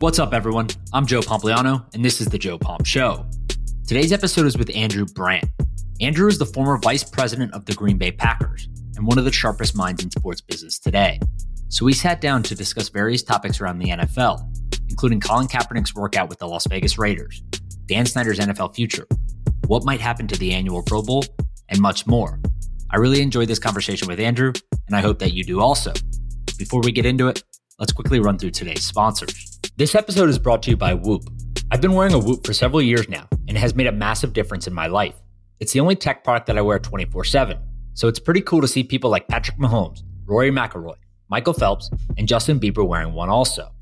What's up, everyone? I'm Joe Pompliano, and this is The Joe Pomp Show. Today's episode is with Andrew Brandt. Andrew is the former vice president of the Green Bay Packers and one of the sharpest minds in sports business today. So we sat down to discuss various topics around the NFL, including Colin Kaepernick's workout with the Las Vegas Raiders, Dan Snyder's NFL future, what might happen to the annual Pro Bowl, and much more. I really enjoyed this conversation with Andrew, and I hope that you do also. Before we get into it, let's quickly run through today's sponsors. This episode is brought to you by Whoop. I've been wearing a Whoop for several years now, and it has made a massive difference in my life. It's the only tech product that I wear 24 7, so it's pretty cool to see people like Patrick Mahomes, Rory McIlroy, Michael Phelps, and Justin Bieber wearing one also.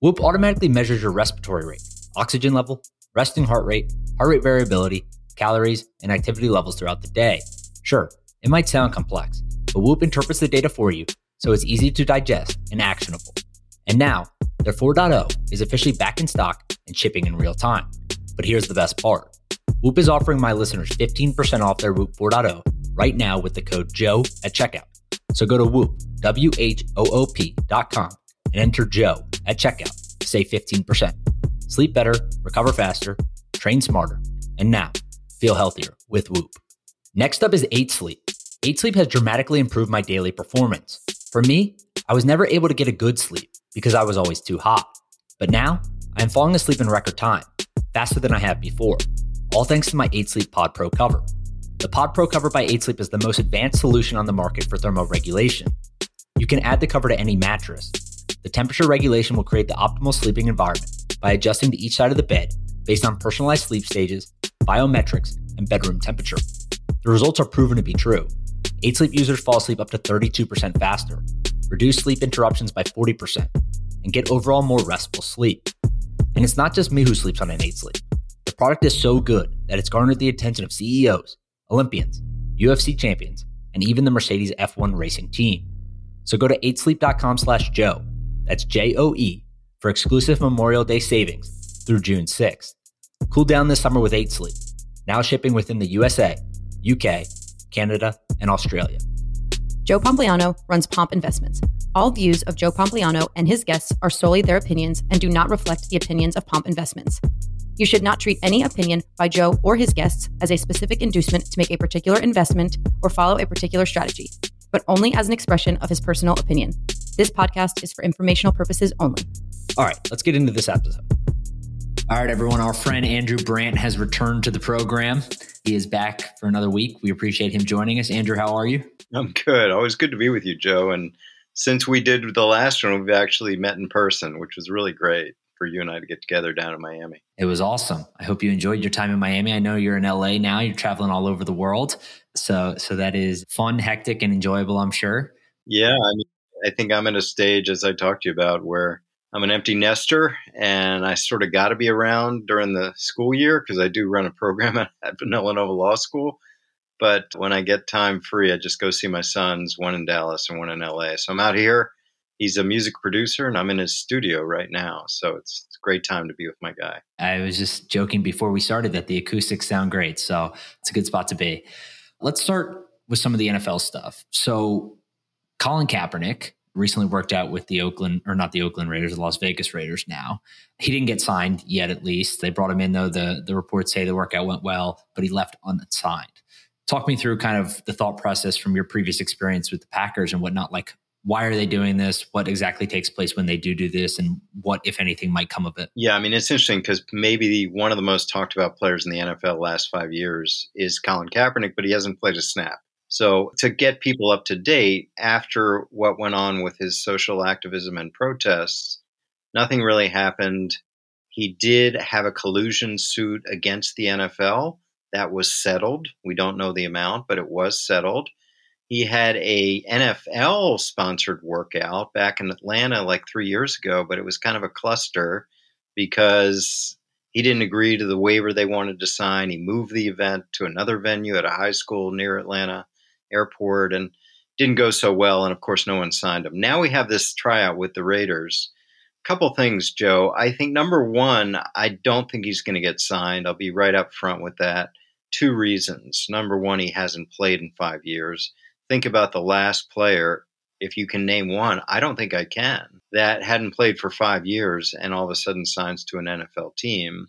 Whoop automatically measures your respiratory rate, oxygen level, resting heart rate, heart rate variability, calories, and activity levels throughout the day. Sure, it might sound complex, but Whoop interprets the data for you so it's easy to digest and actionable. And now, their 4.0 is officially back in stock and shipping in real time. But here's the best part Whoop is offering my listeners 15% off their Whoop 4.0 right now with the code Joe at checkout. So go to Whoop, W H O O P.com and enter Joe at checkout to save 15%. Sleep better, recover faster, train smarter, and now feel healthier with Whoop. Next up is 8 Sleep. 8 Sleep has dramatically improved my daily performance. For me, I was never able to get a good sleep because I was always too hot. But now, I am falling asleep in record time, faster than I have before, all thanks to my 8 Sleep Pod Pro cover. The Pod Pro cover by 8 Sleep is the most advanced solution on the market for thermoregulation. You can add the cover to any mattress. The temperature regulation will create the optimal sleeping environment by adjusting to each side of the bed based on personalized sleep stages, biometrics, and bedroom temperature. The results are proven to be true. 8 Sleep users fall asleep up to 32% faster, reduce sleep interruptions by 40%, and get overall more restful sleep. And it's not just me who sleeps on 8 Sleep. The product is so good that it's garnered the attention of CEOs, Olympians, UFC champions, and even the Mercedes F1 racing team. So go to 8sleep.com slash Joe, that's J-O-E, for exclusive Memorial Day savings through June 6th. Cool down this summer with 8 Sleep, now shipping within the USA, UK, Canada, and Australia. Joe Pompliano runs Pomp Investments. All views of Joe Pompliano and his guests are solely their opinions and do not reflect the opinions of Pomp Investments. You should not treat any opinion by Joe or his guests as a specific inducement to make a particular investment or follow a particular strategy, but only as an expression of his personal opinion. This podcast is for informational purposes only. All right, let's get into this episode. All right, everyone. Our friend Andrew Brandt has returned to the program. He is back for another week. We appreciate him joining us. Andrew, how are you? I'm good. Always good to be with you, Joe. And since we did the last one, we've actually met in person, which was really great for you and I to get together down in Miami. It was awesome. I hope you enjoyed your time in Miami. I know you're in LA now. You're traveling all over the world. So so that is fun, hectic, and enjoyable, I'm sure. Yeah, I mean, I think I'm at a stage as I talked to you about where I'm an empty nester and I sort of got to be around during the school year because I do run a program at Villanova Law School. But when I get time free, I just go see my sons, one in Dallas and one in LA. So I'm out here. He's a music producer and I'm in his studio right now. So it's, it's a great time to be with my guy. I was just joking before we started that the acoustics sound great. So it's a good spot to be. Let's start with some of the NFL stuff. So Colin Kaepernick recently worked out with the Oakland or not the Oakland Raiders, the Las Vegas Raiders now. He didn't get signed yet at least. They brought him in though the the reports say the workout went well, but he left unsigned. Talk me through kind of the thought process from your previous experience with the Packers and whatnot like why are they doing this? What exactly takes place when they do do this, and what, if anything, might come of it? Yeah, I mean, it's interesting because maybe the, one of the most talked about players in the NFL last five years is Colin Kaepernick, but he hasn't played a snap. So, to get people up to date after what went on with his social activism and protests, nothing really happened. He did have a collusion suit against the NFL that was settled. We don't know the amount, but it was settled. He had a NFL sponsored workout back in Atlanta like 3 years ago, but it was kind of a cluster because he didn't agree to the waiver they wanted to sign. He moved the event to another venue at a high school near Atlanta airport and didn't go so well. And of course, no one signed him. Now we have this tryout with the Raiders. Couple things, Joe. I think number one, I don't think he's going to get signed. I'll be right up front with that. Two reasons. Number one, he hasn't played in five years. Think about the last player if you can name one, I don't think I can, that hadn't played for five years and all of a sudden signs to an NFL team.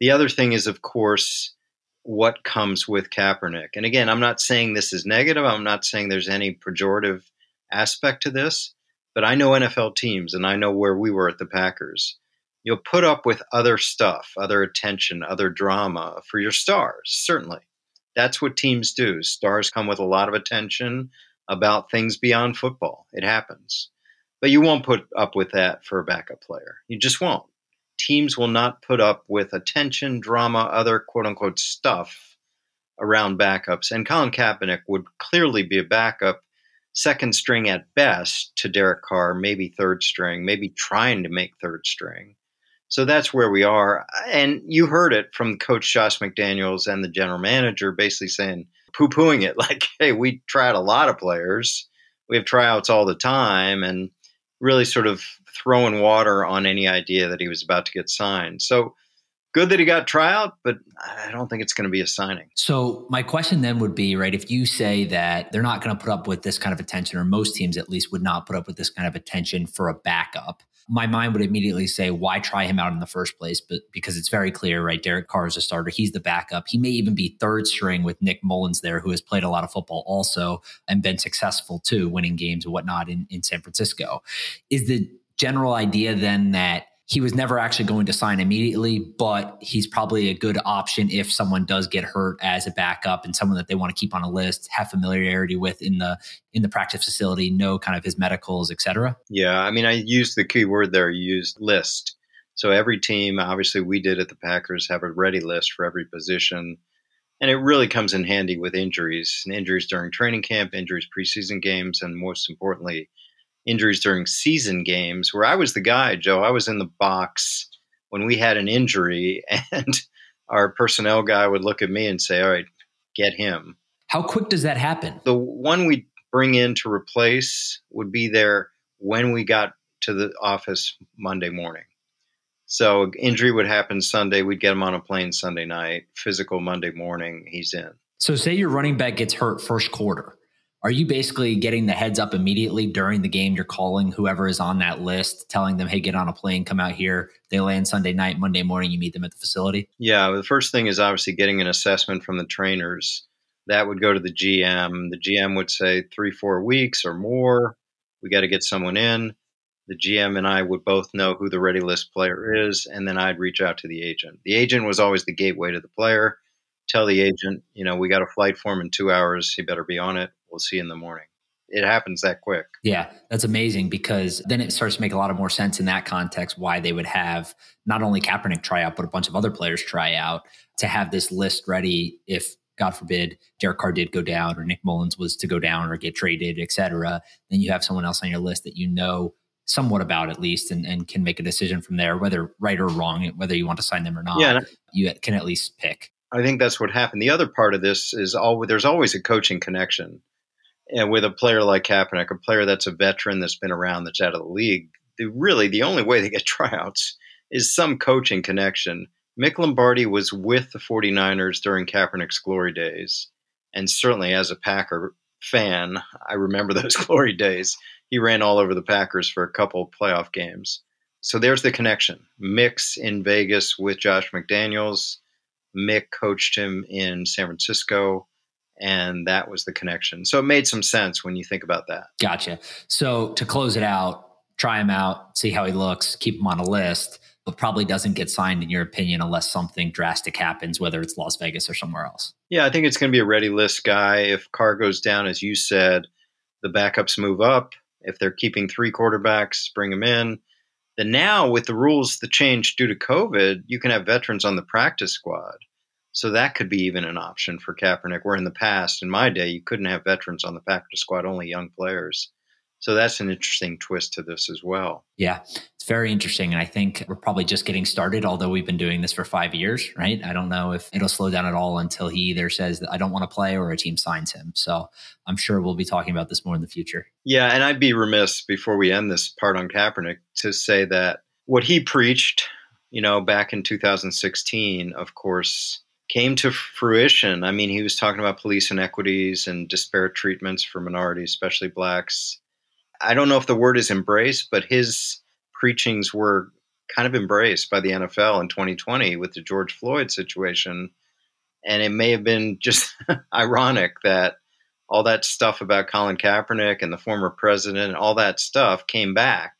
The other thing is, of course, what comes with Kaepernick. And again, I'm not saying this is negative. I'm not saying there's any pejorative aspect to this, but I know NFL teams and I know where we were at the Packers. You'll put up with other stuff, other attention, other drama for your stars, certainly. That's what teams do. Stars come with a lot of attention about things beyond football. It happens. But you won't put up with that for a backup player. You just won't teams will not put up with attention, drama, other quote unquote stuff around backups. And Colin Kaepernick would clearly be a backup, second string at best to Derek Carr, maybe third string, maybe trying to make third string. So that's where we are. And you heard it from Coach Josh McDaniels and the general manager basically saying, poo pooing it, like, hey, we tried a lot of players. We have tryouts all the time. And really sort of throwing water on any idea that he was about to get signed. So good that he got tryout, but I don't think it's going to be a signing. So my question then would be, right, if you say that they're not going to put up with this kind of attention, or most teams at least would not put up with this kind of attention for a backup, my mind would immediately say, why try him out in the first place? But because it's very clear, right? Derek Carr is a starter. He's the backup. He may even be third string with Nick Mullens there, who has played a lot of football also and been successful too, winning games and whatnot in, in San Francisco. Is the general idea then that he was never actually going to sign immediately, but he's probably a good option if someone does get hurt as a backup and someone that they want to keep on a list, have familiarity with in the in the practice facility, know kind of his medicals, etc. Yeah, I mean, I used the key word there. Used list. So every team, obviously, we did at the Packers have a ready list for every position, and it really comes in handy with injuries, and injuries during training camp, injuries preseason games, and most importantly injuries during season games where I was the guy, Joe. I was in the box when we had an injury, and our personnel guy would look at me and say, All right, get him. How quick does that happen? The one we bring in to replace would be there when we got to the office Monday morning. So injury would happen Sunday. We'd get him on a plane Sunday night. Physical Monday morning, he's in. So say your running back gets hurt first quarter are you basically getting the heads up immediately during the game? You're calling whoever is on that list, telling them, hey, get on a plane, come out here. They land Sunday night, Monday morning, you meet them at the facility? Yeah, the first thing is obviously getting an assessment from the trainers. That would go to the GM. The GM would say three, four weeks or more. We got to get someone in. The GM and I would both know who the ready list player is, and then I'd reach out to the agent. The agent was always the gateway to the player. Tell the agent, you know, we got a flight for him in two hours. He better be on it we'll see in the morning. It happens that quick. Yeah, that's amazing because then it starts to make a lot of more sense in that context why they would have not only Kaepernick try out, but a bunch of other players try out to have this list ready if God forbid, Derek Carr did go down or Nick Mullens was to go down or get traded, et cetera, then you have someone else on your list that you know somewhat about at least and, and can make a decision from there, whether right or wrong, whether you want to sign them or not. Yeah. You can at least pick. I think that's what happened. The other part of this is all there's always a coaching connection and with a player like Kaepernick, a player that's a veteran that's been around, that's out of the league, the, really the only way to get tryouts is some coaching connection. Mick Lombardi was with the 49ers during Kaepernick's glory days. And certainly as a Packer fan, I remember those glory days. He ran all over the Packers for a couple playoff games. So there's the connection. Mick's in Vegas with Josh McDaniels. Mick coached him in San Francisco and that was the connection. So it made some sense when you think about that. Gotcha. So to close it out, try him out, see how he looks, keep him on a list, but probably doesn't get signed in your opinion unless something drastic happens, whether it's Las Vegas or somewhere else. Yeah, I think it's going to be a ready list guy. If Carr goes down, as you said, the backups move up. If they're keeping three quarterbacks, bring them in. Then now, with the rules that changed due to COVID, you can have veterans on the practice squad. So that could be even an option for Kaepernick, where in the past, in my day, you couldn't have veterans on the practice squad, only young players. So that's an interesting twist to this as well. Yeah, it's very interesting. And I think we're probably just getting started, although we've been doing this for five years, right? I don't know if it'll slow down at all until he either says that I don't want to play or a team signs him. So I'm sure we'll be talking about this more in the future. Yeah. And I'd be remiss before we end this part on Kaepernick to say that what he preached, you know, back in 2016, of course, came to fruition. I mean, he was talking about police inequities and disparate treatments for minorities, especially blacks. I don't know if the word is embraced, but his preachings were kind of embraced by the NFL in 2020 with the George Floyd situation. And it may have been just ironic that all that stuff about Colin Kaepernick and the former president, all that stuff came back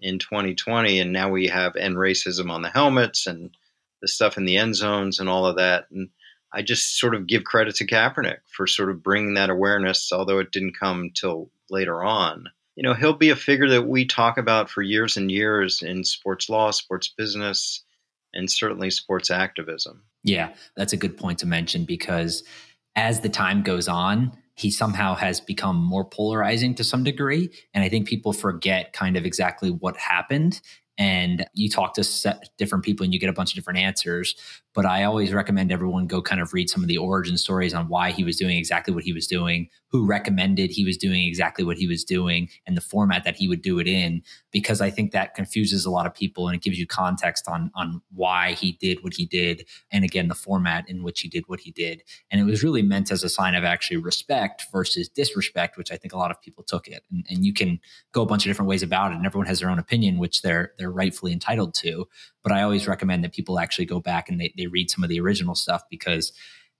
in 2020. And now we have end racism on the helmets and the stuff in the end zones and all of that. And I just sort of give credit to Kaepernick for sort of bringing that awareness, although it didn't come till later on. You know, he'll be a figure that we talk about for years and years in sports law, sports business, and certainly sports activism. Yeah, that's a good point to mention because as the time goes on, he somehow has become more polarizing to some degree. And I think people forget kind of exactly what happened and you talk to different people and you get a bunch of different answers but i always recommend everyone go kind of read some of the origin stories on why he was doing exactly what he was doing who recommended he was doing exactly what he was doing and the format that he would do it in because i think that confuses a lot of people and it gives you context on on why he did what he did and again the format in which he did what he did and it was really meant as a sign of actually respect versus disrespect which i think a lot of people took it and, and you can go a bunch of different ways about it and everyone has their own opinion which they're, they're rightfully entitled to. But I always recommend that people actually go back and they, they read some of the original stuff because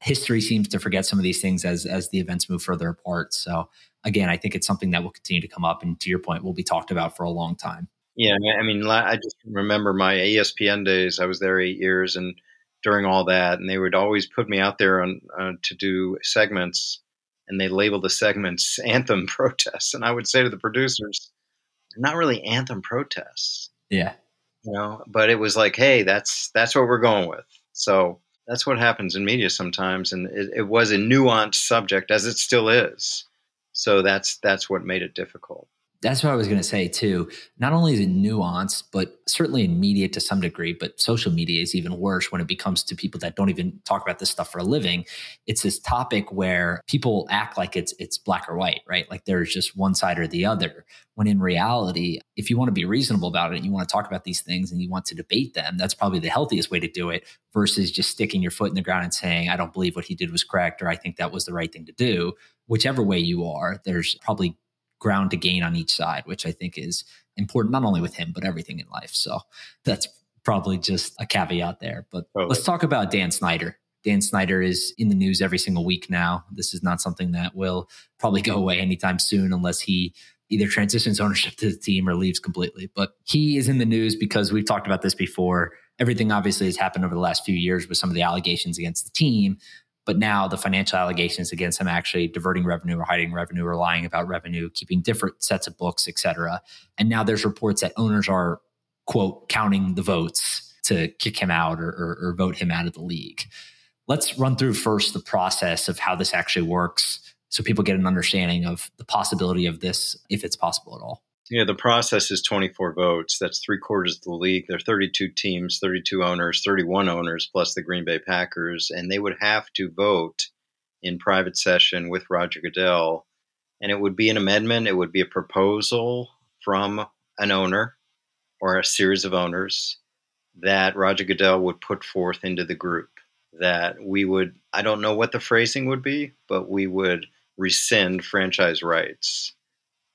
history seems to forget some of these things as as the events move further apart. So again, I think it's something that will continue to come up, and to your point, will be talked about for a long time. Yeah, I mean, I just remember my ESPN days. I was there eight years, and during all that, and they would always put me out there on uh, to do segments, and they labeled the segments anthem protests, and I would say to the producers, "Not really anthem protests. Yeah. You know, but it was like, hey, that's that's what we're going with. So that's what happens in media sometimes, and it, it was a nuanced subject, as it still is. So that's that's what made it difficult. That's what I was going to say too. Not only is it nuanced, but certainly in media to some degree, but social media is even worse when it becomes to people that don't even talk about this stuff for a living. It's this topic where people act like it's it's black or white, right? Like there's just one side or the other. When in reality, if you want to be reasonable about it you want to talk about these things and you want to debate them, that's probably the healthiest way to do it versus just sticking your foot in the ground and saying, I don't believe what he did was correct or I think that was the right thing to do. Whichever way you are, there's probably ground to gain on each side, which I think is important, not only with him, but everything in life. So that's probably just a caveat there. But let's talk about Dan Snyder. Dan Snyder is in the news every single week now. This is not something that will probably go away anytime soon unless he either transitions ownership to the team or leaves completely. But he is in the news because we've talked about this before. Everything obviously has happened over the last few years with some of the allegations against the team. But now the financial allegations against him actually diverting revenue or hiding revenue or lying about revenue, keeping different sets of books, et cetera. And now there's reports that owners are, quote, counting the votes to kick him out or, or, or vote him out of the league. Let's run through first the process of how this actually works so people get an understanding of the possibility of this, if it's possible at all. Yeah, the process is 24 votes. That's three quarters of the league. There are 32 teams, 32 owners, 31 owners, plus the Green Bay Packers. And they would have to vote in private session with Roger Goodell. And it would be an amendment, it would be a proposal from an owner or a series of owners that Roger Goodell would put forth into the group. That we would, I don't know what the phrasing would be, but we would rescind franchise rights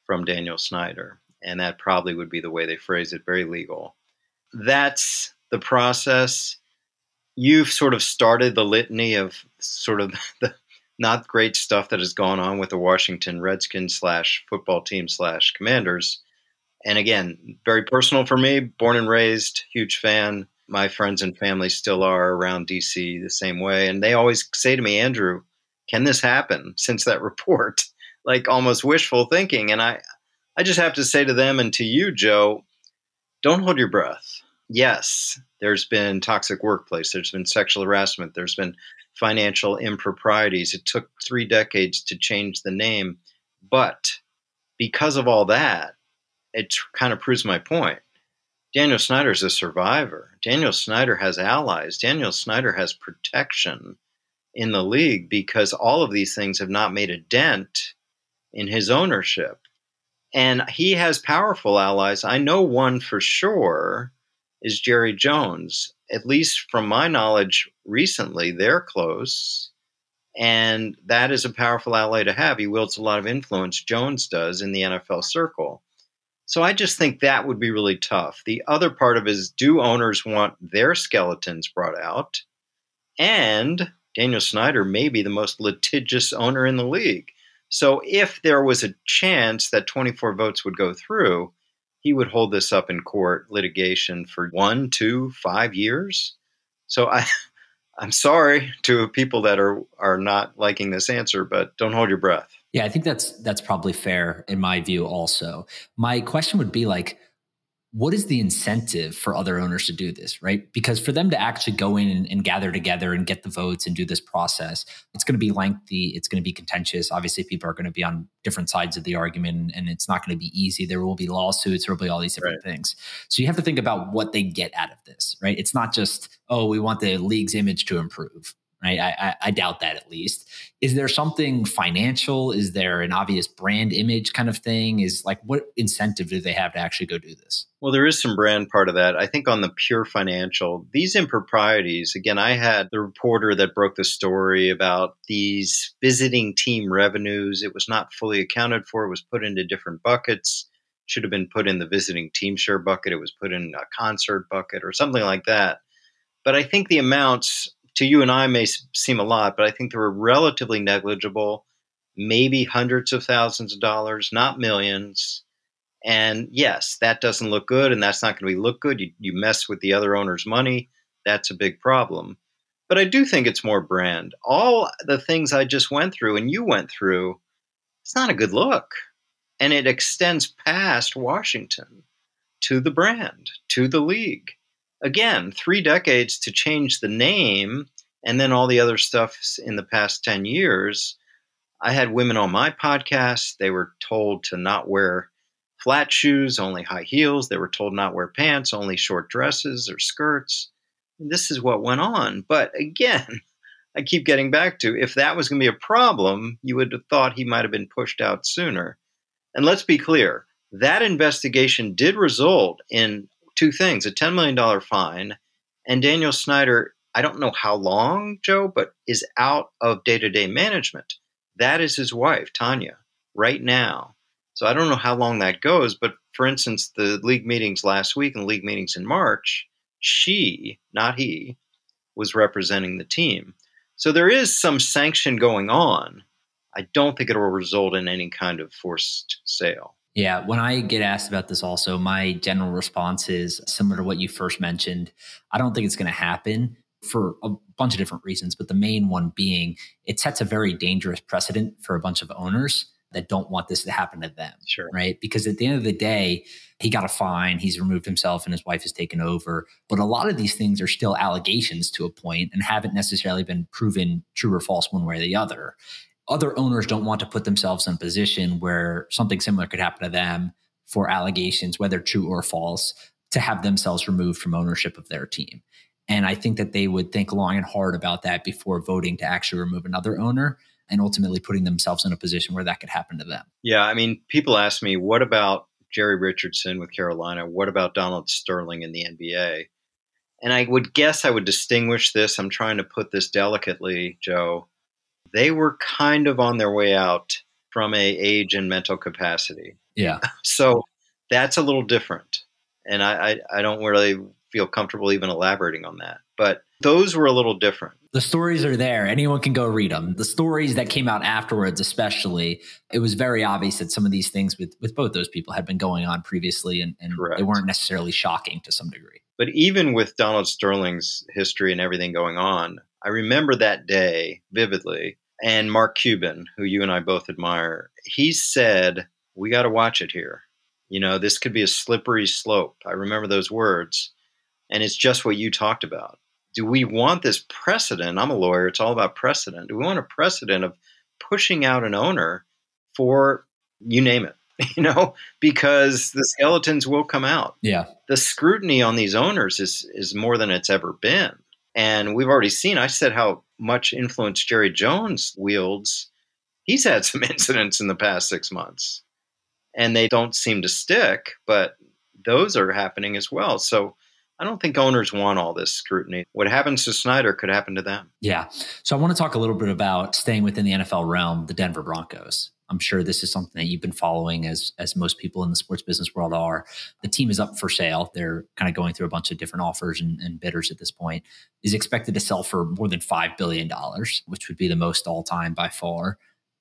from Daniel Snyder. And that probably would be the way they phrase it, very legal. That's the process. You've sort of started the litany of sort of the not great stuff that has gone on with the Washington Redskins slash football team slash commanders. And again, very personal for me, born and raised, huge fan. My friends and family still are around DC the same way. And they always say to me, Andrew, can this happen since that report? Like almost wishful thinking. And I, I just have to say to them and to you, Joe, don't hold your breath. Yes, there's been toxic workplace, there's been sexual harassment, there's been financial improprieties. It took three decades to change the name. But because of all that, it kind of proves my point. Daniel Snyder is a survivor. Daniel Snyder has allies. Daniel Snyder has protection in the league because all of these things have not made a dent in his ownership. And he has powerful allies. I know one for sure is Jerry Jones. At least from my knowledge recently, they're close. And that is a powerful ally to have. He wields a lot of influence, Jones does, in the NFL circle. So I just think that would be really tough. The other part of it is do owners want their skeletons brought out? And Daniel Snyder may be the most litigious owner in the league. So if there was a chance that 24 votes would go through, he would hold this up in court litigation for one, two, five years. So I, I'm sorry to people that are are not liking this answer, but don't hold your breath. Yeah, I think that's that's probably fair in my view. Also, my question would be like, what is the incentive for other owners to do this, right? Because for them to actually go in and, and, gather together and get the votes and do this process, it's going to be lengthy. It's going to be contentious. Obviously, people are going to be on different sides of the argument and it's not going to be easy. There will be lawsuits, there will be all these different right. things. So you have to think about what they get out of this, right? It's not just, oh, we want the league's image to improve right? I, I, I, doubt that at least. Is there something financial? Is there an obvious brand image kind of thing? Is like what incentive do they have to actually go do this? Well, there is some brand part of that. I think on the pure financial, these improprieties, again, I had the reporter that broke the story about these visiting team revenues. It was not fully accounted for, it was put into different buckets. Should have been put in the visiting team share bucket. It was put in a concert bucket or something like that. But I think the amounts to you and I may seem a lot, but I think they were relatively negligible, maybe hundreds of thousands of dollars, not millions. And yes, that doesn't look good, and that's not going to be look good. You, you mess with the other owner's money, that's a big problem. But I do think it's more brand. All the things I just went through and you went through, it's not a good look. And it extends past Washington to the brand, to the league again, three decades to change the name and then all the other stuff in the past 10 years. I had women on my podcast. They were told to not wear flat shoes, only high heels. They were told not wear pants, only short dresses or skirts. This is what went on. But again, I keep getting back to if that was going to be a problem, you would have thought he might have been pushed out sooner. And let's be clear that investigation did result in two things a $10 million fine, and Daniel Snyder, I don't know how long, Joe, but is out of day to day management. That is his wife, Tanya, right now. So I don't know how long that goes, but for instance, the league meetings last week and league meetings in March, she, not he, was representing the team. So there is some sanction going on. I don't think it will result in any kind of forced sale. Yeah, when I get asked about this, also, my general response is similar to what you first mentioned. I don't think it's going to happen for a bunch of different reasons, but the main one being it sets a very dangerous precedent for a bunch of owners that don't want this to happen to them. Sure. Right. Because at the end of the day, he got a fine, he's removed himself, and his wife has taken over. But a lot of these things are still allegations to a point and haven't necessarily been proven true or false one way or the other other owners don't want to put themselves in a position where something similar could happen to them for allegations, whether true or false, to have themselves removed from ownership of their team. And I think that they would think long and hard about that before voting to actually remove another owner and ultimately putting themselves in a position where that could happen to them. Yeah. I mean, people ask me, what about Jerry Richardson with Carolina? What about Donald Sterling in the NBA? And I would guess I would distinguish this. I'm trying to put this delicately, Joe they were kind of on their way out from a age and mental capacity. Yeah. So that's a little different. And I, I, I don't really feel comfortable even elaborating on that. But those were a little different. The stories are there. Anyone can go read them. The stories that came out afterwards, especially, it was very obvious that some of these things with, with both those people had been going on previously and, and they weren't necessarily shocking to some degree. But even with Donald Sterling's history and everything going on, I remember that day vividly. And Mark Cuban, who you and I both admire, he said, We got to watch it here. You know, this could be a slippery slope. I remember those words. And it's just what you talked about. Do we want this precedent? I'm a lawyer, it's all about precedent. Do we want a precedent of pushing out an owner for you name it? You know, because the skeletons will come out. Yeah. The scrutiny on these owners is is more than it's ever been. And we've already seen, I said how much influence Jerry Jones wields. He's had some incidents in the past six months, and they don't seem to stick, but those are happening as well. So I don't think owners want all this scrutiny. What happens to Snyder could happen to them. Yeah. So I want to talk a little bit about staying within the NFL realm, the Denver Broncos. I'm sure this is something that you've been following as as most people in the sports business world are. The team is up for sale. They're kind of going through a bunch of different offers and, and bidders at this point. Is expected to sell for more than five billion dollars, which would be the most all time by far.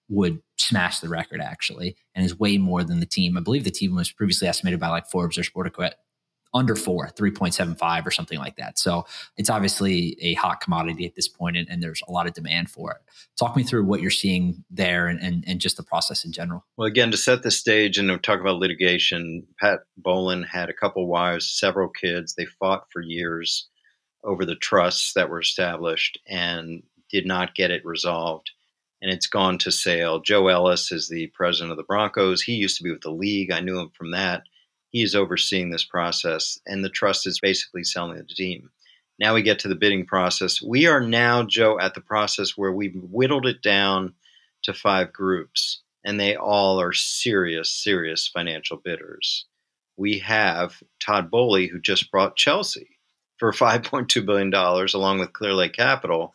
Would smash the record actually, and is way more than the team. I believe the team was previously estimated by like Forbes or Sportico under four, 3.75 or something like that. So it's obviously a hot commodity at this point and, and, there's a lot of demand for it. Talk me through what you're seeing there and, and, and, just the process in general. Well, again, to set the stage and talk about litigation, Pat Bowlen had a couple wives, several kids. They fought for years over the trusts that were established and did not get it resolved. And it's gone to sale. Joe Ellis is the president of the Broncos. He used to be with the league. I knew him from that he's overseeing this process, and the trust is basically selling the team. Now we get to the bidding process. We are now, Joe, at the process where we've whittled it down to five groups, and they all are serious, serious financial bidders. We have Todd Boehly, who just brought Chelsea for $5.2 billion, along with Clearlake Capital.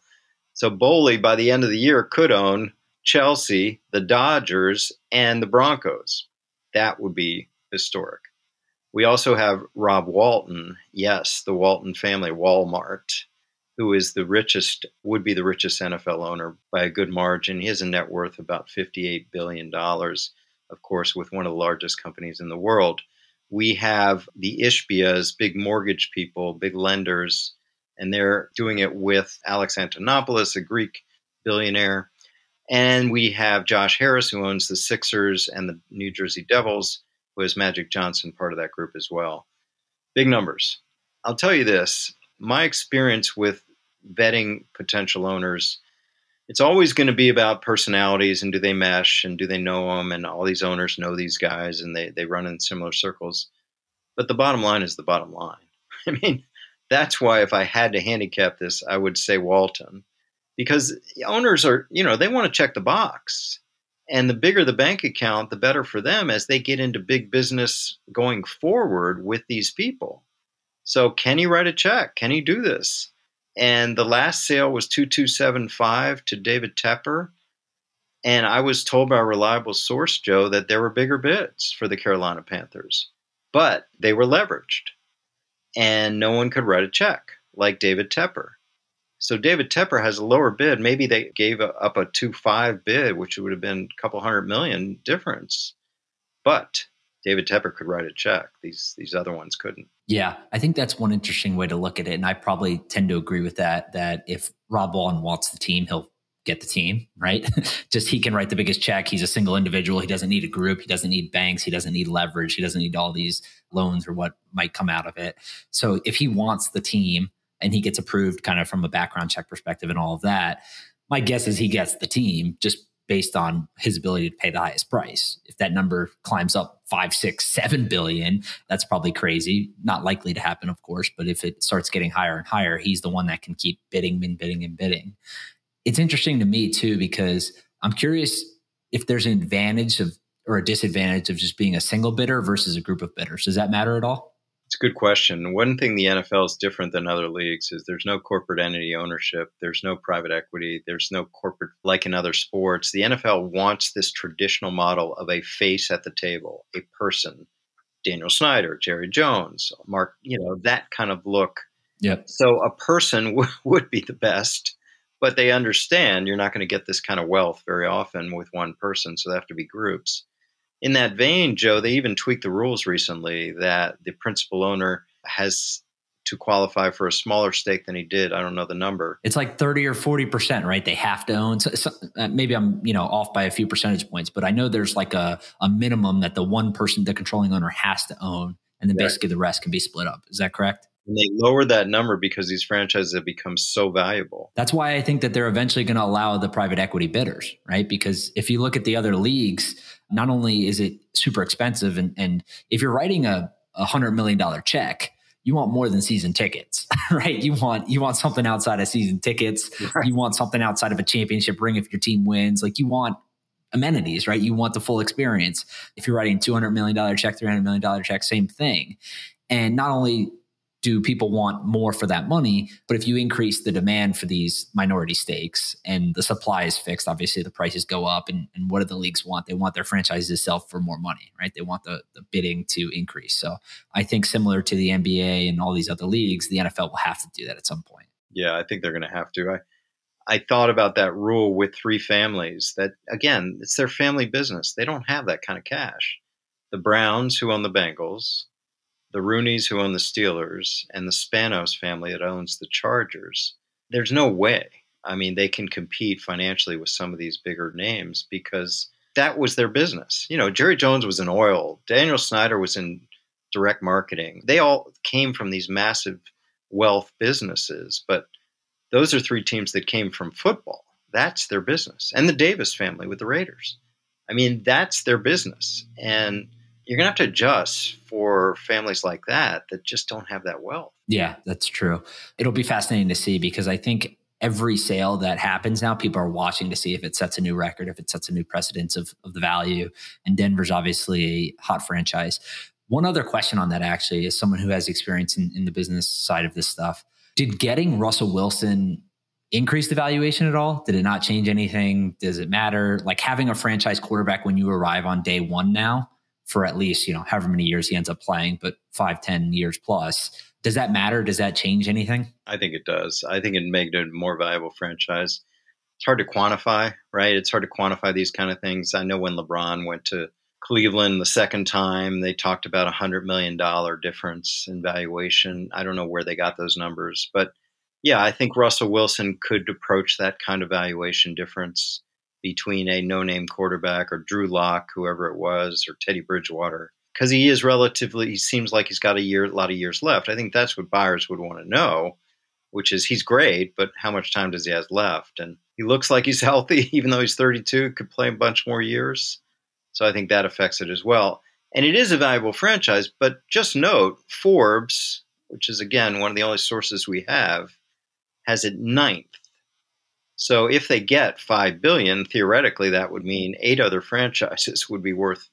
So Boehly, by the end of the year, could own Chelsea, the Dodgers, and the Broncos. That would be historic. We also have Rob Walton, yes, the Walton family, Walmart, who is the richest, would be the richest NFL owner by a good margin. He has a net worth about $58 billion, of course, with one of the largest companies in the world. We have the Ishbias, big mortgage people, big lenders, and they're doing it with Alex Antonopoulos, a Greek billionaire. And we have Josh Harris, who owns the Sixers and the New Jersey Devils was Magic Johnson part of that group as well. Big numbers. I'll tell you this my experience with vetting potential owners, it's always going to be about personalities and do they mesh and do they know them? And all these owners know these guys and they, they run in similar circles. But the bottom line is the bottom line. I mean, that's why if I had to handicap this, I would say Walton because owners are, you know, they want to check the box. And the bigger the bank account, the better for them as they get into big business going forward with these people. So, can he write a check? Can he do this? And the last sale was 2275 to David Tepper. And I was told by a reliable source, Joe, that there were bigger bids for the Carolina Panthers, but they were leveraged. And no one could write a check like David Tepper. So David Tepper has a lower bid. Maybe they gave a, up a two five bid, which would have been a couple hundred million difference. But David Tepper could write a check. These these other ones couldn't. Yeah, I think that's one interesting way to look at it, and I probably tend to agree with that. That if Rob Walton wants the team, he'll get the team, right? Just he can write the biggest check. He's a single individual. He doesn't need a group. He doesn't need banks. He doesn't need leverage. He doesn't need all these loans or what might come out of it. So if he wants the team, and he gets approved kind of from a background check perspective and all of that, my guess is he gets the team just based on his ability to pay the highest price. If that number climbs up five, six, seven billion, that's probably crazy. Not likely to happen, of course, but if it starts getting higher and higher, he's the one that can keep bidding and bidding and bidding. It's interesting to me too, because I'm curious if there's an advantage of or a disadvantage of just being a single bidder versus a group of bidders. Does that matter at all? It's a good question. One thing the NFL is different than other leagues is there's no corporate entity ownership, there's no private equity, there's no corporate like in other sports. The NFL wants this traditional model of a face at the table, a person. Daniel Snyder, Jerry Jones, Mark, you know, that kind of look. Yep. So a person w- would be the best, but they understand you're not going to get this kind of wealth very often with one person, so they have to be groups in that vein, Joe, they even tweaked the rules recently that the principal owner has to qualify for a smaller stake than he did. I don't know the number. It's like 30 or 40%, right? They have to own. So, so, uh, maybe I'm, you know, off by a few percentage points, but I know there's like a, a minimum that the one person, the controlling owner has to own. And then right. basically the rest can be split up. Is that correct? And they lower that number because these franchises have become so valuable. That's why I think that they're eventually going to allow the private equity bidders, right? Because if you look at the other leagues, not only is it super expensive, and, and if you're writing a, a hundred million dollar check, you want more than season tickets, right? You want you want something outside of season tickets. Right. You want something outside of a championship ring if your team wins. Like you want amenities, right? You want the full experience. If you're writing $200 million check, $300 million check, same thing. And not only do people want more for that money? But if you increase the demand for these minority stakes and the supply is fixed, obviously the prices go up. And, and what do the leagues want? They want their franchises to sell for more money, right? They want the, the bidding to increase. So I think similar to the NBA and all these other leagues, the NFL will have to do that at some point. Yeah, I think they're going to have to. I, I thought about that rule with three families that, again, it's their family business. They don't have that kind of cash. The Browns, who own the Bengals, the Rooneys, who own the Steelers, and the Spanos family that owns the Chargers. There's no way. I mean, they can compete financially with some of these bigger names because that was their business. You know, Jerry Jones was in oil, Daniel Snyder was in direct marketing. They all came from these massive wealth businesses, but those are three teams that came from football. That's their business. And the Davis family with the Raiders. I mean, that's their business. And you're going to have to adjust for families like that that just don't have that wealth. Yeah, that's true. It'll be fascinating to see because I think every sale that happens now, people are watching to see if it sets a new record, if it sets a new precedence of, of the value. And Denver's obviously a hot franchise. One other question on that actually is someone who has experience in, in the business side of this stuff. Did getting Russell Wilson increase the valuation at all? Did it not change anything? Does it matter? Like having a franchise quarterback when you arrive on day one now for at least, you know, however many years he ends up playing, but five, ten years plus. Does that matter? Does that change anything? I think it does. I think it made it a more valuable franchise. It's hard to quantify, right? It's hard to quantify these kind of things. I know when LeBron went to Cleveland the second time, they talked about a hundred million dollar difference in valuation. I don't know where they got those numbers, but yeah, I think Russell Wilson could approach that kind of valuation difference between a no-name quarterback or Drew Lock, whoever it was, or Teddy Bridgewater, because he is relatively. He seems like he's got a year, a lot of years left. I think that's what buyers would want to know, which is he's great, but how much time does he have left? And he looks like he's healthy, even though he's 32, could play a bunch more years. So I think that affects it as well. And it is a valuable franchise, but just note Forbes, which is again one of the only sources we have, has it ninth. So if they get five billion, theoretically that would mean eight other franchises would be worth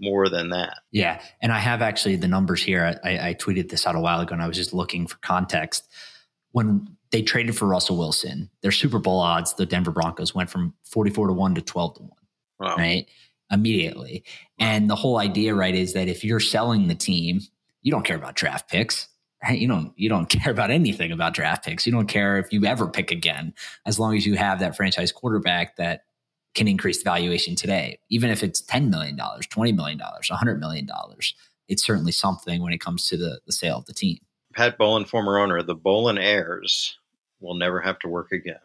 more than that. Yeah. And I have actually the numbers here. I, I tweeted this out a while ago and I was just looking for context. When they traded for Russell Wilson, their Super Bowl odds, the Denver Broncos went from 44 to 1 to 12 to 1. Wow. Right immediately. And the whole idea, right, is that if you're selling the team, you don't care about draft picks. You don't you don't care about anything about draft picks. You don't care if you ever pick again, as long as you have that franchise quarterback that can increase the valuation today. Even if it's $10 million, $20 million, $100 million, it's certainly something when it comes to the, the sale of the team. Pat Bowlen, former owner, the Bowlen heirs will never have to work again.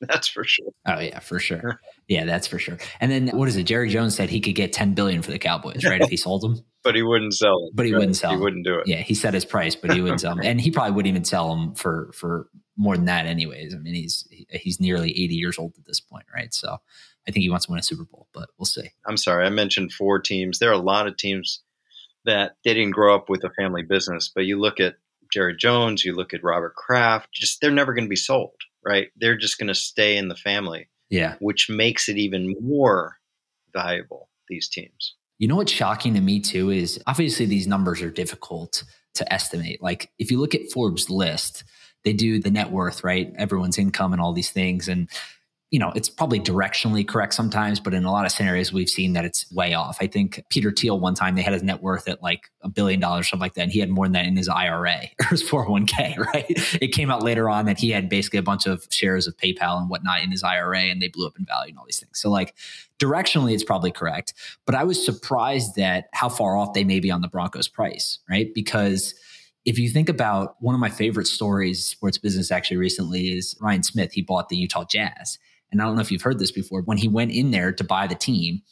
That's for sure. Oh yeah, for sure. Yeah, that's for sure. And then what is it? Jerry Jones said he could get 10 billion for the Cowboys, right? if he sold them. But he wouldn't sell them. But he right? wouldn't sell. He them. wouldn't do it. Yeah, he set his price, but he wouldn't sell them. And he probably wouldn't even sell them for for more than that anyways. I mean, he's he's nearly 80 years old at this point, right? So I think he wants to win a Super Bowl, but we'll see. I'm sorry, I mentioned four teams. There are a lot of teams that they didn't grow up with a family business, but you look at Jerry Jones, you look at Robert Kraft, just they're never going to be sold right? They're just going to stay in the family. Yeah. Which makes it even more valuable, these teams. You know what's shocking to me too is obviously these numbers are difficult to estimate. Like if you look at Forbes list, they do the net worth, right? Everyone's income and all these things. And you know, it's probably directionally correct sometimes, but in a lot of scenarios, we've seen that it's way off. I think Peter Thiel one time they had his net worth at like a billion dollars, something like that, and he had more than that in his IRA or his 401k, right? It came out later on that he had basically a bunch of shares of PayPal and whatnot in his IRA, and they blew up in value and all these things. So, like, directionally, it's probably correct. But I was surprised at how far off they may be on the Broncos price, right? Because if you think about one of my favorite stories, sports business actually recently is Ryan Smith. He bought the Utah Jazz and I don't know if you've heard this before, when he went in there to buy the team,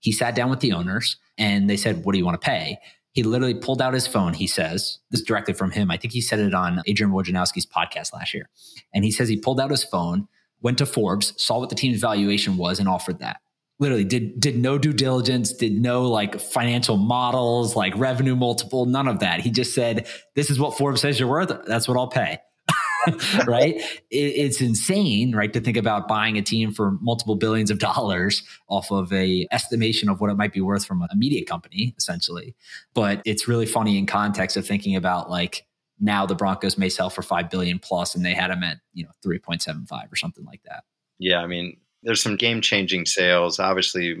he sat down with the owners and they said, What do you want to pay? He literally pulled out his phone, he says, this is directly from him. I think he said it on Adrian Wojnarowski's podcast last year. And he says he pulled out his phone, went to Forbes, saw what the team's valuation was, and offered that. Literally did did no due diligence, did no like financial models, like revenue multiple, none of that. He just said, This is what Forbes says you're worth. That's what I'll pay. right? It, it's insane, right, to think about buying a team for multiple billions of dollars off of a estimation of what it might be worth from a media company, essentially. But it's really funny in context of thinking about like now the Broncos may sell for five billion plus, and they had them at you know three point seven five or something like that. Yeah, I mean, there's some game changing sales. Obviously,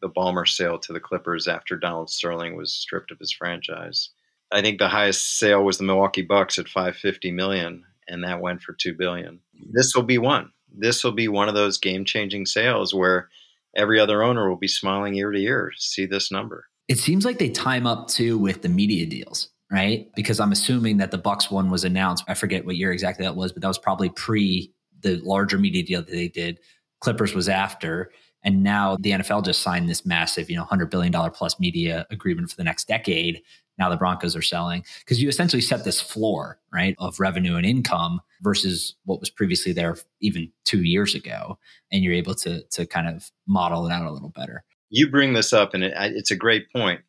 the Ballmer sale to the Clippers after Donald Sterling was stripped of his franchise. I think the highest sale was the Milwaukee Bucks at 550 million, and that went for two billion. This will be one. This will be one of those game changing sales where every other owner will be smiling ear to ear see this number. It seems like they time up too with the media deals right? Because I'm assuming that the Bucks one was announced. I forget what year exactly that was, but that was probably pre the larger media deal that they did. Clippers was after. And now the NFL just signed this massive, you know, $100 billion plus media agreement for the next decade. Now the Broncos are selling because you essentially set this floor, right, of revenue and income versus what was previously there even two years ago. And you're able to, to kind of model it out a little better. You bring this up, and it, it's a great point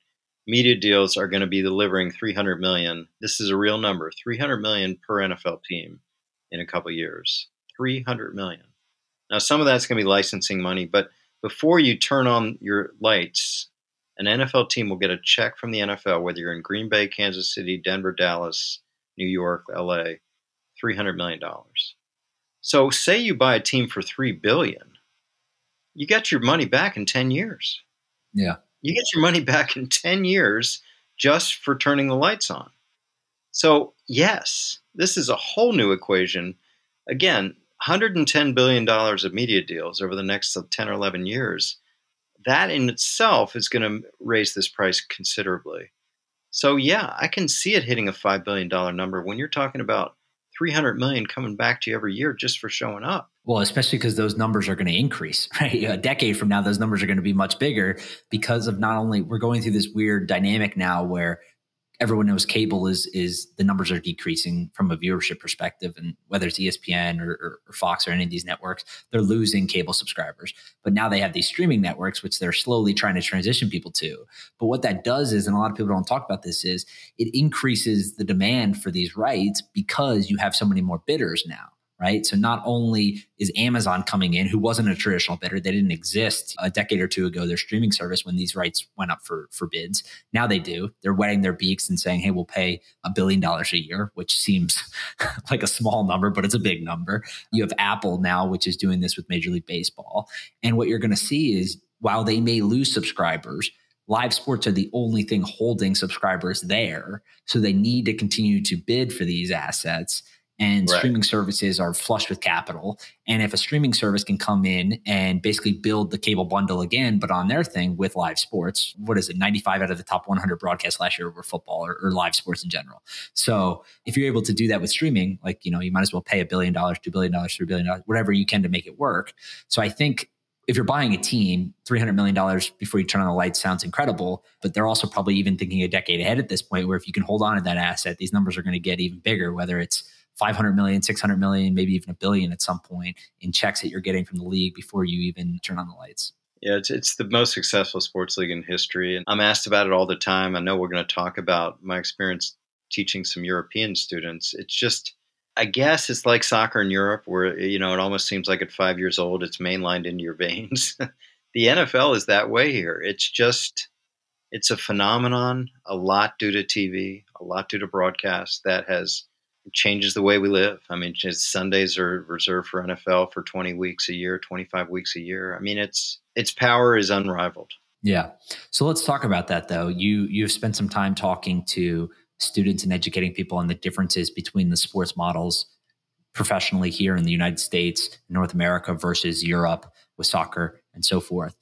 media deals are going to be delivering 300 million. This is a real number, 300 million per NFL team in a couple years. 300 million. Now some of that's going to be licensing money, but before you turn on your lights, an NFL team will get a check from the NFL whether you're in Green Bay, Kansas City, Denver, Dallas, New York, LA, 300 million dollars. So say you buy a team for 3 billion, you get your money back in 10 years. Yeah you get your money back in 10 years just for turning the lights on. So, yes, this is a whole new equation. Again, $110 billion of media deals over the next 10 or 11 years. That in itself is going to raise this price considerably. So, yeah, I can see it hitting a $5 billion number when you're talking about 300 million coming back to you every year just for showing up. Well, especially because those numbers are going to increase, right? A decade from now, those numbers are going to be much bigger because of not only we're going through this weird dynamic now where everyone knows cable is is the numbers are decreasing from a viewership perspective, and whether it's ESPN or, or, or, Fox or any of these networks, they're losing cable subscribers. But now they have these streaming networks, which they're slowly trying to transition people to. But what that does is, and a lot of people don't talk about this, is it increases the demand for these rights because you have so many more bidders now right? So not only is Amazon coming in, who wasn't a traditional bidder, they didn't exist a decade or two ago, their streaming service when these rights went up for, for bids. Now they do. They're wetting their beaks and saying, hey, we'll pay a billion dollars a year, which seems like a small number, but it's a big number. You have Apple now, which is doing this with Major League Baseball. And what you're going to see is while they may lose subscribers, live sports are the only thing holding subscribers there. So they need to continue to bid for these assets and right. streaming services are flush with capital. And if a streaming service can come in and basically build the cable bundle again, but on their thing with live sports, what is it? 95 out of the top 100 broadcasts last year were football or, or live sports in general. So if you're able to do that with streaming, like, you know, you might as well pay a billion dollars, $2 billion, $3 billion, whatever you can to make it work. So I think if you're buying a team, $300 million before you turn on the lights sounds incredible, but they're also probably even thinking a decade ahead at this point where if you can hold on to that asset, these numbers are going to get even bigger, whether it's 500 million, 600 million, maybe even a billion at some point in checks that you're getting from the league before you even turn on the lights. Yeah, it's, it's the most successful sports league in history. And I'm asked about it all the time. I know we're going to talk about my experience teaching some European students. It's just, I guess it's like soccer in Europe where, you know, it almost seems like at five years old, it's mainlined into your veins. the NFL is that way here. It's just, it's a phenomenon, a lot due to TV, a lot due to broadcast that has changes the way we live. I mean, Sundays are reserved for NFL for 20 weeks a year, 25 weeks a year. I mean, it's its power is unrivaled. Yeah. So let's talk about that though. You you've spent some time talking to students and educating people on the differences between the sports models professionally here in the United States, North America versus Europe with soccer and so forth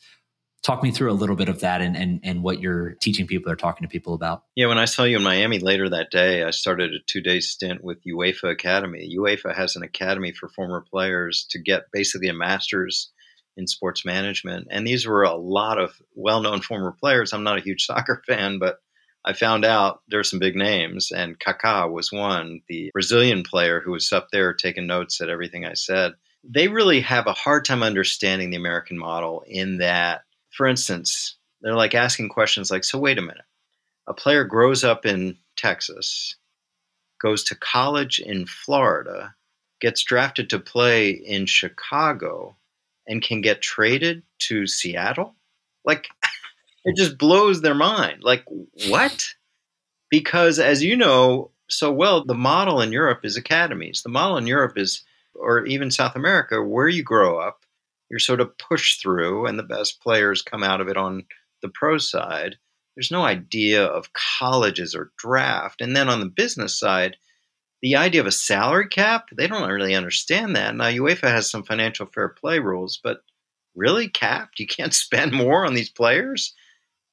talk me through a little bit of that and, and, and what you're teaching people or talking to people about. Yeah, when I saw you in Miami later that day, I started a two day stint with UEFA Academy. UEFA has an academy for former players to get basically a master's in sports management. And these were a lot of well known former players. I'm not a huge soccer fan, but I found out there's some big names, and Kaká was one, the Brazilian player who was up there taking notes at everything I said. They really have a hard time understanding the American model in that for instance, they're like asking questions like, so wait a minute. A player grows up in Texas, goes to college in Florida, gets drafted to play in Chicago, and can get traded to Seattle? Like, it just blows their mind. Like, what? Because as you know, so well. The model in Europe is academies. The model in Europe is, or even South America, where you grow up, you're sort of pushed through, and the best players come out of it on the pro side. There's no idea of colleges or draft. And then on the business side, the idea of a salary cap, they don't really understand that. Now, UEFA has some financial fair play rules, but really capped? You can't spend more on these players?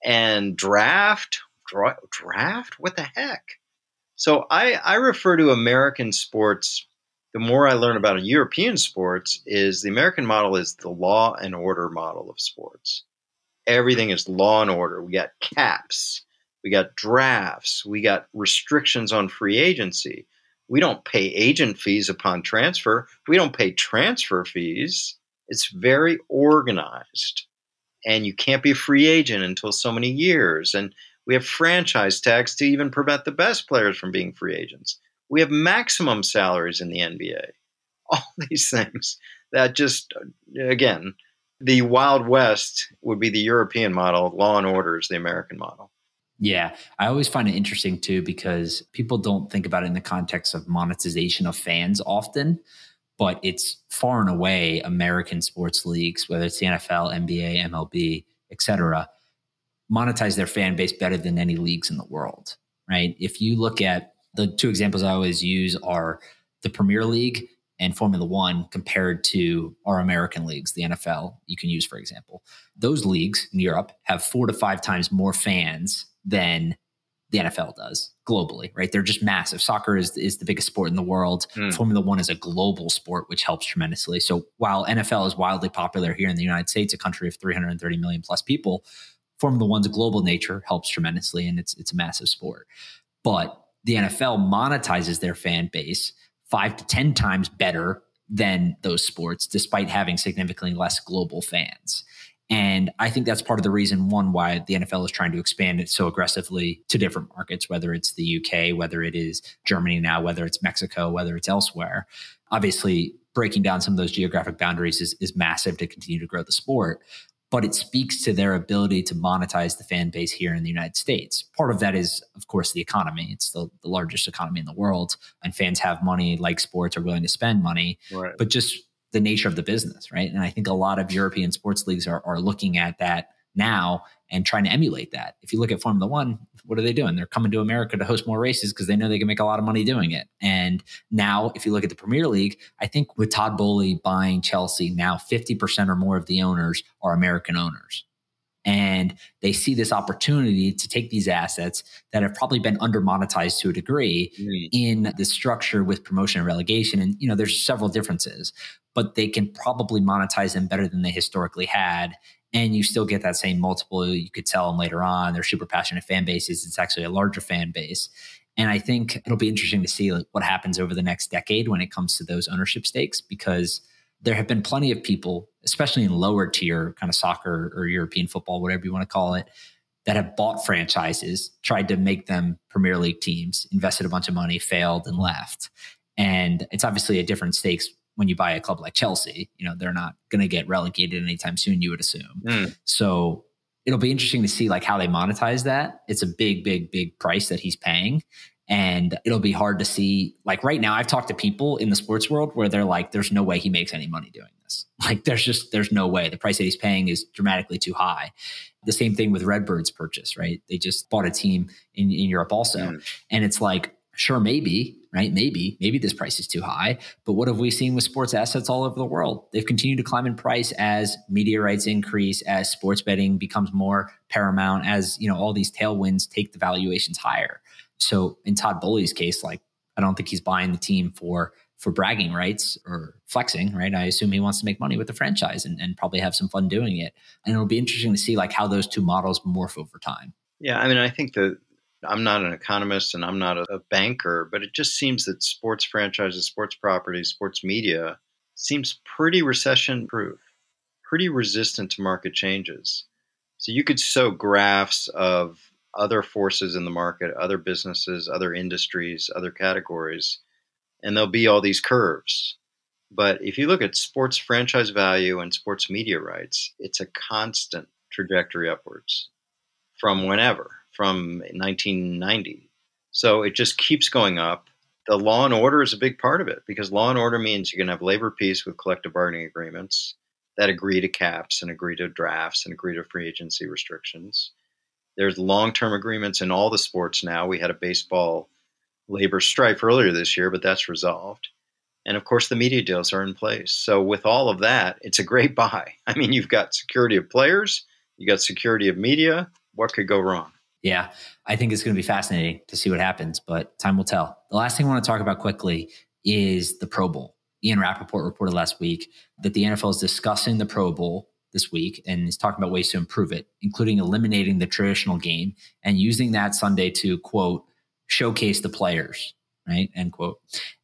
And draft? Dra- draft? What the heck? So I, I refer to American sports. The more I learn about European sports, is the American model is the law and order model of sports. Everything is law and order. We got caps, we got drafts, we got restrictions on free agency. We don't pay agent fees upon transfer. We don't pay transfer fees. It's very organized. And you can't be a free agent until so many years. And we have franchise tags to even prevent the best players from being free agents. We have maximum salaries in the NBA. All these things that just, again, the Wild West would be the European model, law and order is the American model. Yeah, I always find it interesting too because people don't think about it in the context of monetization of fans often, but it's far and away American sports leagues, whether it's the NFL, NBA, MLB, etc monetize their fan base better than any leagues in the world, right? If you look at the two examples I always use are the Premier League and Formula One compared to our American leagues, the NFL, you can use, for example. Those leagues in Europe have four to five times more fans than the NFL does globally, right? They're just massive. Soccer is, is the biggest sport in the world. Mm. Formula One is a global sport, which helps tremendously. So while NFL is wildly popular here in the United States, a country of 330 million plus people, Formula One's global nature helps tremendously, and it's it's a massive sport. But the NFL monetizes their fan base five to ten times better than those sports, despite having significantly less global fans. And I think that's part of the reason, one, why the NFL is trying to expand it so aggressively to different markets, whether it's the UK, whether it is Germany now, whether it's Mexico, whether it's elsewhere. Obviously, breaking down some of those geographic boundaries is, is massive to continue to grow the sport but it speaks to their ability to monetize the fan base here in the United States. Part of that is, of course, the economy. It's the, the largest economy in the world, and fans have money, like sports, are willing to spend money, right. but just the nature of the business, right? And I think a lot of European sports leagues are, are looking at that now and trying to emulate that. If you look at Formula One, what are they doing? They're coming to America to host more races because they know they can make a lot of money doing it. And now, if you look at the Premier League, I think with Todd Boehly buying Chelsea, now 50% or more of the owners are American owners. And they see this opportunity to take these assets that have probably been under monetized to a degree mm. in the structure with promotion and relegation. And, you know, there's several differences, but they can probably monetize them better than they historically had and you still get that same multiple. You could tell them later on. They're super passionate fan bases. It's actually a larger fan base. And I think it'll be interesting to see like, what happens over the next decade when it comes to those ownership stakes, because there have been plenty of people, especially in lower tier kind of soccer or European football, whatever you want to call it, that have bought franchises, tried to make them Premier League teams, invested a bunch of money, failed, and left. And it's obviously a different stakes when you buy a club like Chelsea, you know, they're not going to get relegated anytime soon, you would assume. Mm. So it'll be interesting to see like how they monetize that. It's a big, big, big price that he's paying. And it'll be hard to see. Like right now, I've talked to people in the sports world where they're like, there's no way he makes any money doing this. Like there's just, there's no way. The price that he's paying is dramatically too high. The same thing with Redbird's purchase, right? They just bought a team in, in Europe also. Mm. And it's like, sure, maybe, right? Maybe, maybe this price is too high. But what have we seen with sports assets all over the world? They've continued to climb in price as media rights increase, as sports betting becomes more paramount, as you know, all these tailwinds take the valuations higher. So in Todd Boehly's case, like I don't think he's buying the team for for bragging rights or flexing, right? I assume he wants to make money with the franchise and, and probably have some fun doing it. And it'll be interesting to see like how those two models morph over time. Yeah, I mean, I think the I'm not an economist and I'm not a, banker, but it just seems that sports franchises, sports properties, sports media seems pretty recession proof, pretty resistant to market changes. So you could show graphs of other forces in the market, other businesses, other industries, other categories, and there'll be all these curves. But if you look at sports franchise value and sports media rights, it's a constant trajectory upwards from whenever from 1990. So it just keeps going up. The law and order is a big part of it because law and order means you're going to have labor peace with collective bargaining agreements that agree to caps and agree to drafts and agree to free agency restrictions. There's long term agreements in all the sports now. We had a baseball labor strife earlier this year, but that's resolved. And of course, the media deals are in place. So, with all of that, it's a great buy. I mean, you've got security of players, you got security of media. What could go wrong? Yeah, I think it's going to be fascinating to see what happens, but time will tell. The last thing I want to talk about quickly is the Pro Bowl. Ian Rapoport reported last week that the NFL is discussing the Pro Bowl this week and is talking about ways to improve it, including eliminating the traditional game and using that Sunday to quote showcase the players, right? End quote.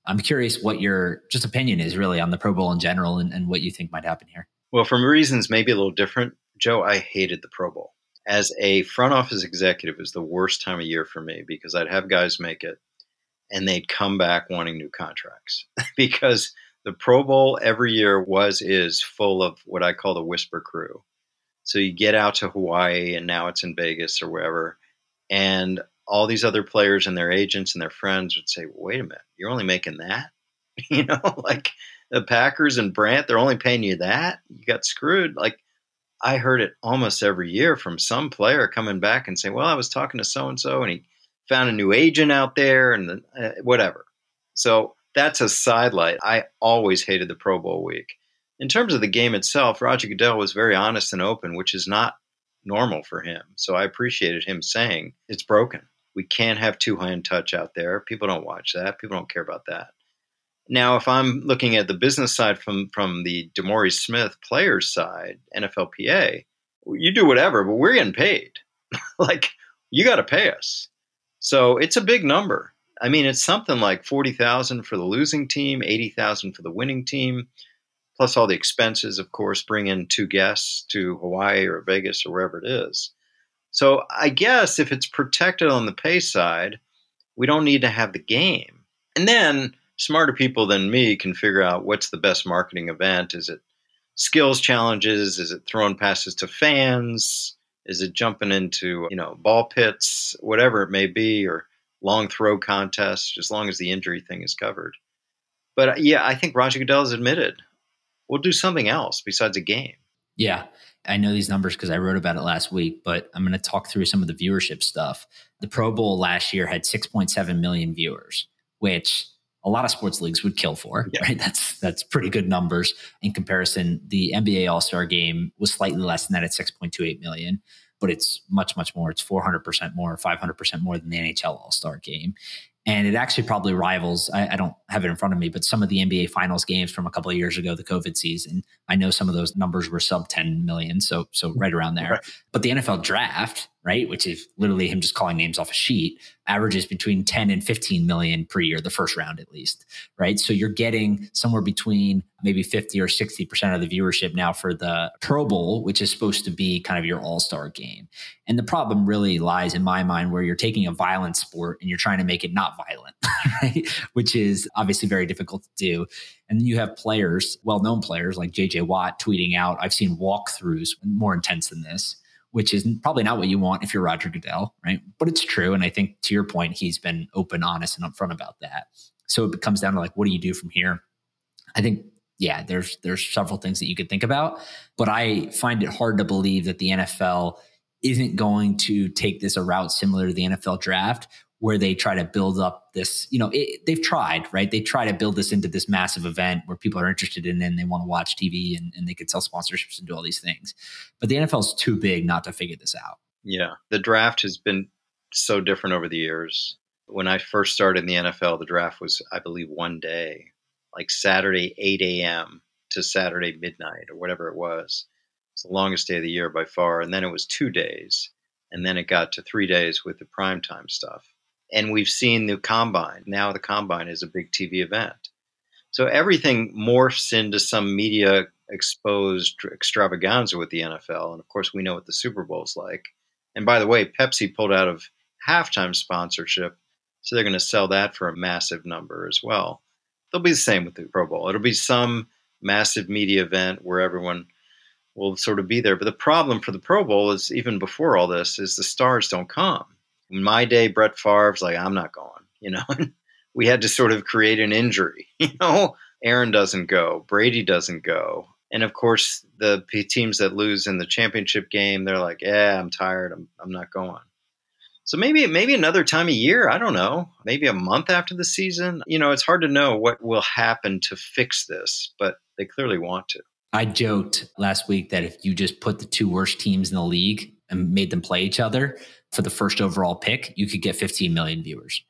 I'm curious what your just opinion is really on the Pro Bowl in general and, and what you think might happen here. Well, for reasons maybe a little different, Joe, I hated the Pro Bowl. As a front office executive, was the worst time of year for me because I'd have guys make it and they'd come back wanting new contracts because the Pro Bowl every year was is full of what I call the whisper crew. So you get out to Hawaii and now it's in Vegas or wherever, and all these other players and their agents and their friends would say, "Wait a minute, you're only making that?" you know, like the Packers and Brandt, they're only paying you that. You got screwed. Like I heard it almost every year from some player coming back and saying, "Well, I was talking to so and so, and he found a new agent out there, and the, uh, whatever." So that's a sidelight. I always hated the Pro Bowl week. In terms of the game itself, Roger Goodell was very honest and open, which is not normal for him. So I appreciated him saying it's broken. We can't have two hand touch out there. People don't watch that. People don't care about that. Now, if I'm looking at the business side from from the DeMaurice Smith players side, NFLPA, you do whatever, but we're getting paid. like you got to pay us. So it's a big number. I mean, it's something like forty thousand for the losing team, eighty thousand for the winning team, plus all the expenses. Of course, bring in two guests to Hawaii or Vegas or wherever it is. So I guess if it's protected on the pay side, we don't need to have the game. And then smarter people than me can figure out what's the best marketing event. Is it skills challenges? Is it throwing passes to fans? Is it jumping into you know ball pits, whatever it may be, or long throw contests, as long as the injury thing is covered. But uh, yeah, I think Roger Goodell has admitted we'll do something else besides a game. Yeah. I know these numbers because I wrote about it last week, but I'm going to talk through some of the viewership stuff. The Pro Bowl last year had 6.7 million viewers, which a lot of sports leagues would kill for, yeah. right? That's that's pretty good numbers in comparison. The NBA All-Star game was slightly less than that at 6.28 million but it's much, much more. It's 400% more, 500% more than the NHL All Star game. And it actually probably rivals, I, I, don't have it in front of me, but some of the NBA Finals games from a couple of years ago, the COVID season. I know some of those numbers were sub 10 million. So, so right around there. Right. But the NFL draft, right, which is literally him just calling names off a sheet, averages between 10 and 15 million per year, the first round at least, right? So you're getting somewhere between maybe 50 or 60% of the viewership now for the Pro Bowl, which is supposed to be kind of your all star game. And the problem really lies in my mind where you're taking a violent sport and you're trying to make it not violent, right? Which is obviously very difficult to do. And then you have players, well known players like JJ Watt tweeting out, I've seen walkthroughs more intense than this which is probably not what you want if you're Roger Goodell, right? But it's true. And I think to your point, he's been open, honest, and upfront about that. So it comes down to like, what do you do from here? I think, yeah, there's there's several things that you could think about, but I find it hard to believe that the NFL isn't going to take this a route similar to the NFL draft, where they try to build up this, you know, it, they've tried, right? They try to build this into this massive event where people are interested in and they want to watch TV and, and they could sell sponsorships and do all these things. But the NFL is too big not to figure this out. Yeah. The draft has been so different over the years. When I first started in the NFL, the draft was, I believe, one day, like Saturday, 8 a.m. to Saturday midnight or whatever it was. It's the longest day of the year by far. And then it was two days. And then it got to three days with the primetime stuff and we've seen the combine. Now the combine is a big TV event. So everything morphs into some media exposed extravaganza with the NFL. And of course, we know what the Super Bowl is like. And by the way, Pepsi pulled out of halftime sponsorship. So they're going to sell that for a massive number as well. They'll be the same with the Pro Bowl. It'll be some massive media event where everyone will sort of be there. But the problem for the Pro Bowl is even before all this is the stars don't come. In my day, Brett Favre's like, I'm not going, you know. we had to sort of create an injury, you know. Aaron doesn't go, Brady doesn't go. And of course, the teams that lose in the championship game, they're like, "Yeah, I'm tired. I'm I'm not going." So maybe maybe another time of year. I don't know. Maybe a month after the season. You know, it's hard to know what will happen to fix this, but they clearly want to. I joked last week that if you just put the two worst teams in the league and made them play each other for the first overall pick, you could get 15 million viewers.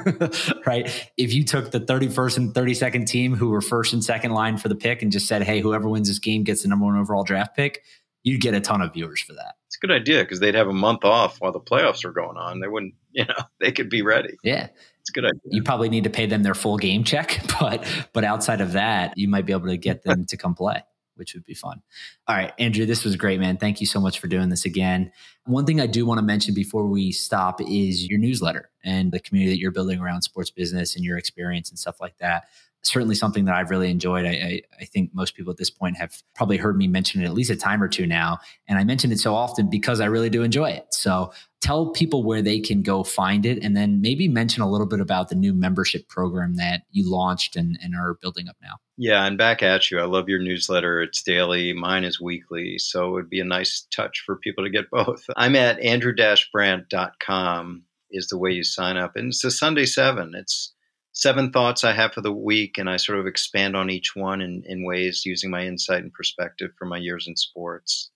right? If you took the 31st and 32nd team who were first and second line for the pick and just said, hey, whoever wins this game gets the number one overall draft pick, you'd get a ton of viewers for that. It's a good idea because they'd have a month off while the playoffs are going on. They wouldn't, you know, they could be ready. Yeah. It's a good idea. You probably need to pay them their full game check, but but outside of that, you might be able to get them to come play which would be fun. All right, Andrew, this was great, man. Thank you so much for doing this again. One thing I do want to mention before we stop is your newsletter and the community that you're building around sports business and your experience and stuff like that certainly something that I've really enjoyed. I, I, I, think most people at this point have probably heard me mention it at least a time or two now. And I mention it so often because I really do enjoy it. So tell people where they can go find it and then maybe mention a little bit about the new membership program that you launched and, and are building up now. Yeah, and back at you. I love your newsletter. It's daily, mine is weekly. So it would be a nice touch for people to get both. I'm at andrew-brandt.com is the way you sign up. And it's a Sunday 7. It's seven thoughts I have for the week, and I sort of expand on each one in, in ways using my insight and perspective from my years in sports.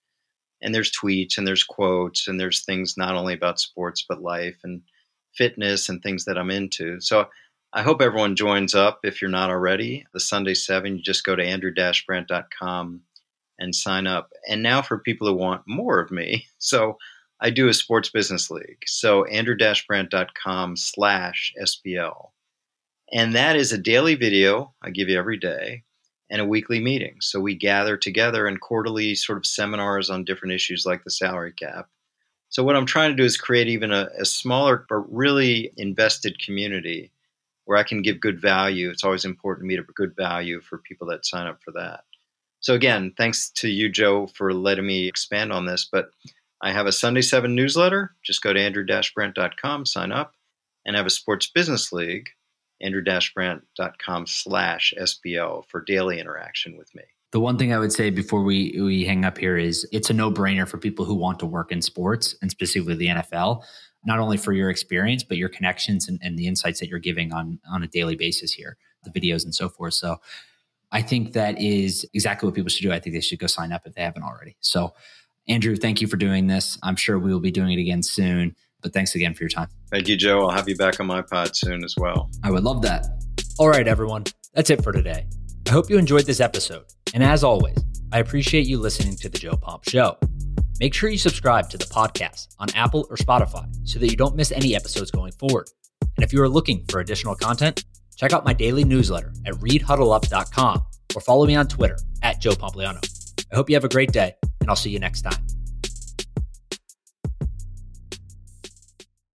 And there's tweets and there's quotes and there's things not only about sports but life and fitness and things that I'm into. So I hope everyone joins up if you're not already. The Sunday 7, you just go to andrew-brandt.com and sign up. And now for people who want more of me, so I do a sports business league. So andrew-brandt.com slash SBL. And that is a daily video I give you every day and a weekly meeting. So we gather together in quarterly sort of seminars on different issues like the salary cap. So what I'm trying to do is create even a, a smaller but really invested community where I can give good value. It's always important to me to good value for people that sign up for that. So again, thanks to you, Joe, for letting me expand on this. But I have a Sunday 7 newsletter. Just go to andrew-brandt.com, sign up, and I have a sports business league andrew-brandt.com slash SBO for daily interaction with me. The one thing I would say before we, we hang up here is it's a no brainer for people who want to work in sports and specifically the NFL, not only for your experience, but your connections and, and the insights that you're giving on, on a daily basis here, the videos and so forth. So I think that is exactly what people should do. I think they should go sign up if they haven't already. So, Andrew, thank you for doing this. I'm sure we will be doing it again soon. But thanks again for your time. Thank you, Joe. I'll have you back on my pod soon as well. I would love that. All right, everyone. That's it for today. I hope you enjoyed this episode. And as always, I appreciate you listening to The Joe Pomp Show. Make sure you subscribe to the podcast on Apple or Spotify so that you don't miss any episodes going forward. And if you are looking for additional content, check out my daily newsletter at readhuddleup.com or follow me on Twitter at Joe Pompliano. I hope you have a great day, and I'll see you next time.